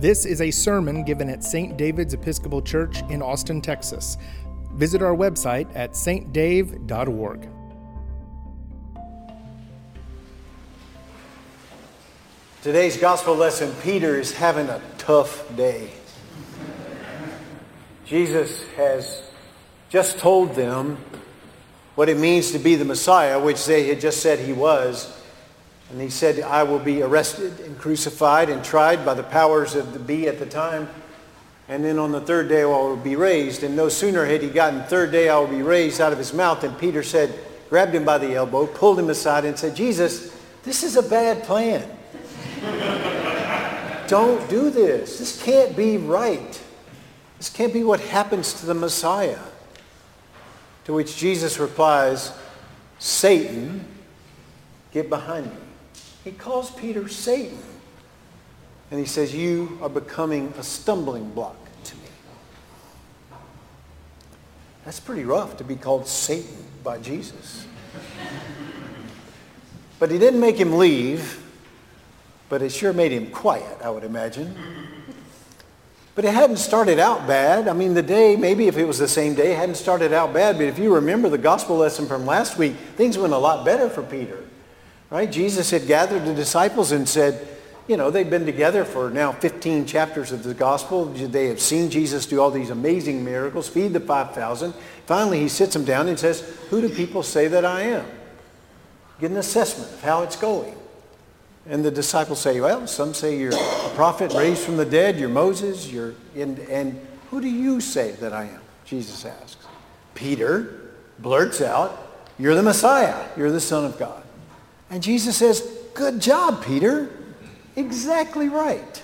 This is a sermon given at St. David's Episcopal Church in Austin, Texas. Visit our website at stdave.org. Today's gospel lesson Peter is having a tough day. Jesus has just told them what it means to be the Messiah, which they had just said he was. And he said, I will be arrested and crucified and tried by the powers of the be at the time. And then on the third day I will be raised. And no sooner had he gotten third day I will be raised out of his mouth than Peter said, grabbed him by the elbow, pulled him aside and said, Jesus, this is a bad plan. Don't do this. This can't be right. This can't be what happens to the Messiah. To which Jesus replies, Satan, get behind me. He calls Peter Satan. And he says, You are becoming a stumbling block to me. That's pretty rough to be called Satan by Jesus. but he didn't make him leave, but it sure made him quiet, I would imagine. But it hadn't started out bad. I mean, the day, maybe if it was the same day, hadn't started out bad. But if you remember the gospel lesson from last week, things went a lot better for Peter. Right? Jesus had gathered the disciples and said, you know, they've been together for now 15 chapters of the gospel. They have seen Jesus do all these amazing miracles, feed the 5,000. Finally, he sits them down and says, who do people say that I am? Get an assessment of how it's going. And the disciples say, well, some say you're a prophet raised from the dead, you're Moses, you're, and, and who do you say that I am? Jesus asks. Peter blurts out, you're the Messiah, you're the Son of God. And Jesus says, good job, Peter. Exactly right.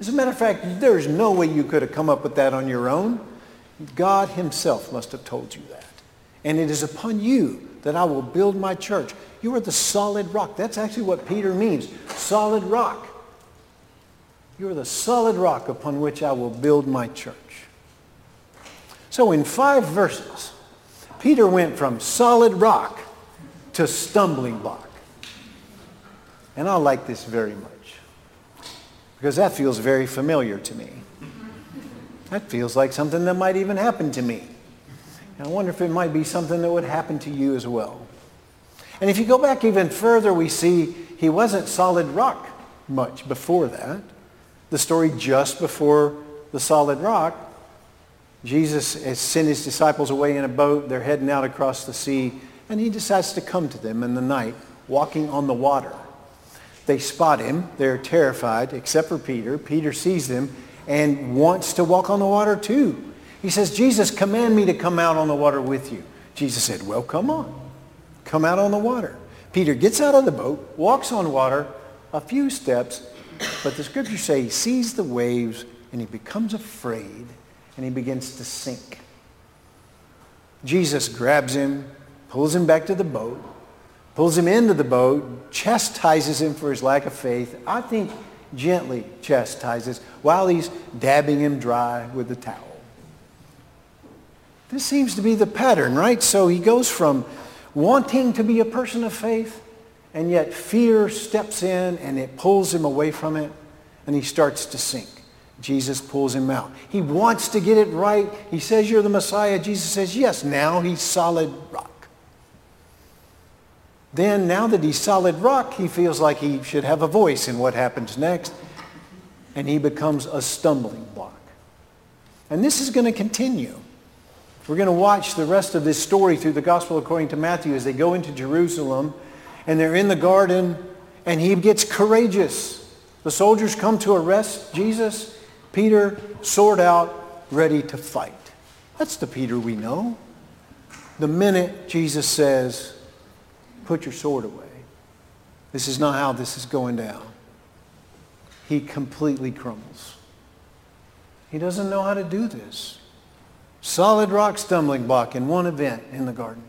As a matter of fact, there's no way you could have come up with that on your own. God himself must have told you that. And it is upon you that I will build my church. You are the solid rock. That's actually what Peter means. Solid rock. You are the solid rock upon which I will build my church. So in five verses, Peter went from solid rock to stumbling block. And I like this very much because that feels very familiar to me. That feels like something that might even happen to me. And I wonder if it might be something that would happen to you as well. And if you go back even further, we see he wasn't solid rock much before that. The story just before the solid rock, Jesus has sent his disciples away in a boat. They're heading out across the sea. And he decides to come to them in the night, walking on the water. They spot him. They're terrified, except for Peter. Peter sees them and wants to walk on the water too. He says, Jesus, command me to come out on the water with you. Jesus said, well, come on. Come out on the water. Peter gets out of the boat, walks on water a few steps, but the scriptures say he sees the waves and he becomes afraid and he begins to sink. Jesus grabs him, pulls him back to the boat, pulls him into the boat, chastises him for his lack of faith. I think gently chastises while he's dabbing him dry with the towel. This seems to be the pattern, right? So he goes from wanting to be a person of faith, and yet fear steps in and it pulls him away from it, and he starts to sink. Jesus pulls him out. He wants to get it right. He says, you're the Messiah. Jesus says, yes. Now he's solid rock. Then, now that he's solid rock, he feels like he should have a voice in what happens next, and he becomes a stumbling block. And this is going to continue. We're going to watch the rest of this story through the Gospel according to Matthew as they go into Jerusalem, and they're in the garden, and he gets courageous. The soldiers come to arrest Jesus. Peter, sword out, ready to fight. That's the Peter we know. The minute Jesus says, put your sword away. This is not how this is going down. He completely crumbles. He doesn't know how to do this. Solid rock stumbling block in one event in the garden.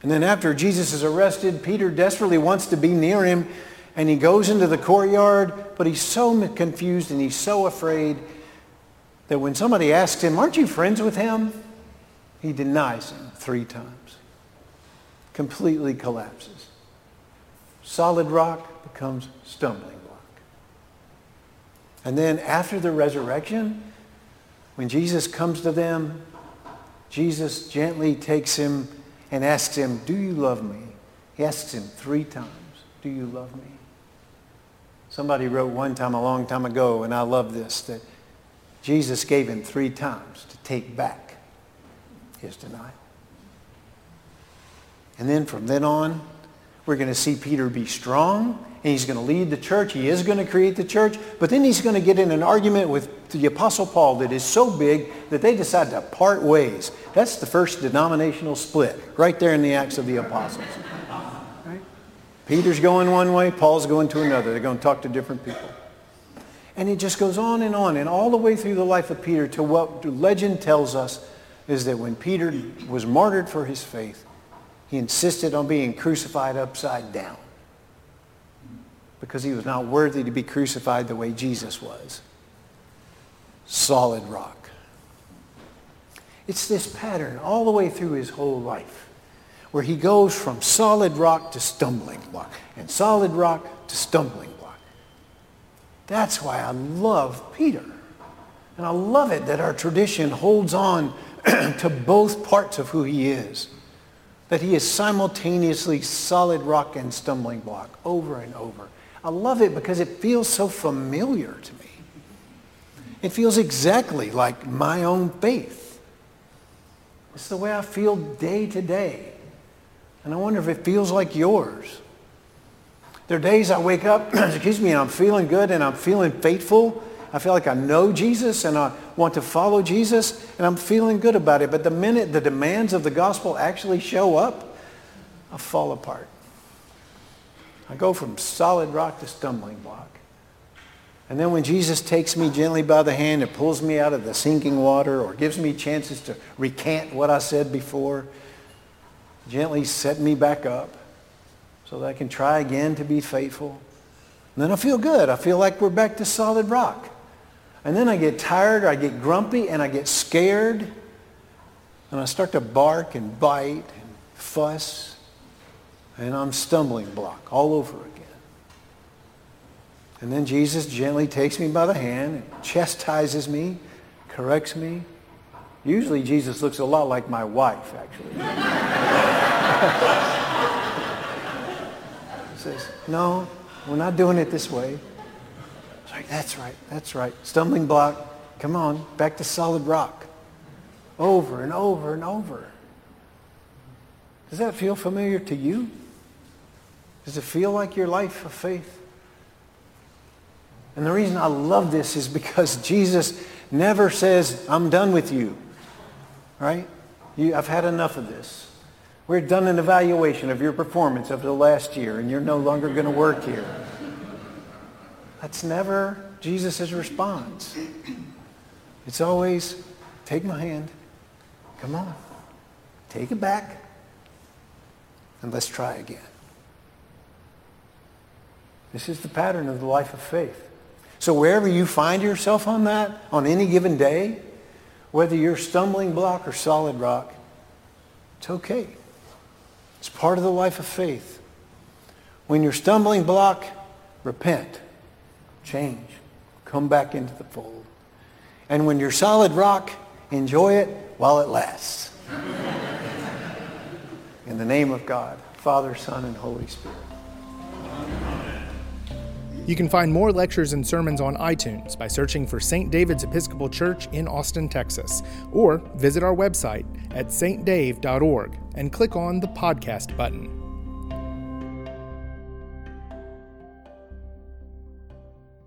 And then after Jesus is arrested, Peter desperately wants to be near him and he goes into the courtyard, but he's so confused and he's so afraid that when somebody asks him, aren't you friends with him? He denies him three times completely collapses. Solid rock becomes stumbling block. And then after the resurrection, when Jesus comes to them, Jesus gently takes him and asks him, Do you love me? He asks him three times, Do you love me? Somebody wrote one time a long time ago, and I love this, that Jesus gave him three times to take back his denial. And then from then on, we're going to see Peter be strong and he's going to lead the church. He is going to create the church. But then he's going to get in an argument with the Apostle Paul that is so big that they decide to part ways. That's the first denominational split right there in the Acts of the Apostles. Right? Peter's going one way, Paul's going to another. They're going to talk to different people. And it just goes on and on. And all the way through the life of Peter to what legend tells us is that when Peter was martyred for his faith, he insisted on being crucified upside down because he was not worthy to be crucified the way Jesus was. Solid rock. It's this pattern all the way through his whole life where he goes from solid rock to stumbling block and solid rock to stumbling block. That's why I love Peter. And I love it that our tradition holds on to both parts of who he is that he is simultaneously solid rock and stumbling block over and over. I love it because it feels so familiar to me. It feels exactly like my own faith. It's the way I feel day to day. And I wonder if it feels like yours. There are days I wake up, excuse me, and I'm feeling good and I'm feeling faithful I feel like I know Jesus and I want to follow Jesus and I'm feeling good about it. But the minute the demands of the gospel actually show up, I fall apart. I go from solid rock to stumbling block. And then when Jesus takes me gently by the hand and pulls me out of the sinking water or gives me chances to recant what I said before, gently set me back up so that I can try again to be faithful. And then I feel good. I feel like we're back to solid rock. And then I get tired, or I get grumpy, and I get scared. And I start to bark and bite and fuss. And I'm stumbling block all over again. And then Jesus gently takes me by the hand and chastises me, corrects me. Usually Jesus looks a lot like my wife, actually. he says, no, we're not doing it this way like, that's right, that's right. Stumbling block, come on, back to solid rock. Over and over and over. Does that feel familiar to you? Does it feel like your life of faith? And the reason I love this is because Jesus never says, I'm done with you. Right? You, I've had enough of this. We've done an evaluation of your performance over the last year, and you're no longer going to work here. That's never Jesus' response. It's always, take my hand. Come on. Take it back. And let's try again. This is the pattern of the life of faith. So wherever you find yourself on that, on any given day, whether you're stumbling block or solid rock, it's okay. It's part of the life of faith. When you're stumbling block, repent change. Come back into the fold. And when you're solid rock, enjoy it while it lasts. In the name of God, Father, Son, and Holy Spirit. You can find more lectures and sermons on iTunes by searching for St. David's Episcopal Church in Austin, Texas, or visit our website at stdave.org and click on the podcast button.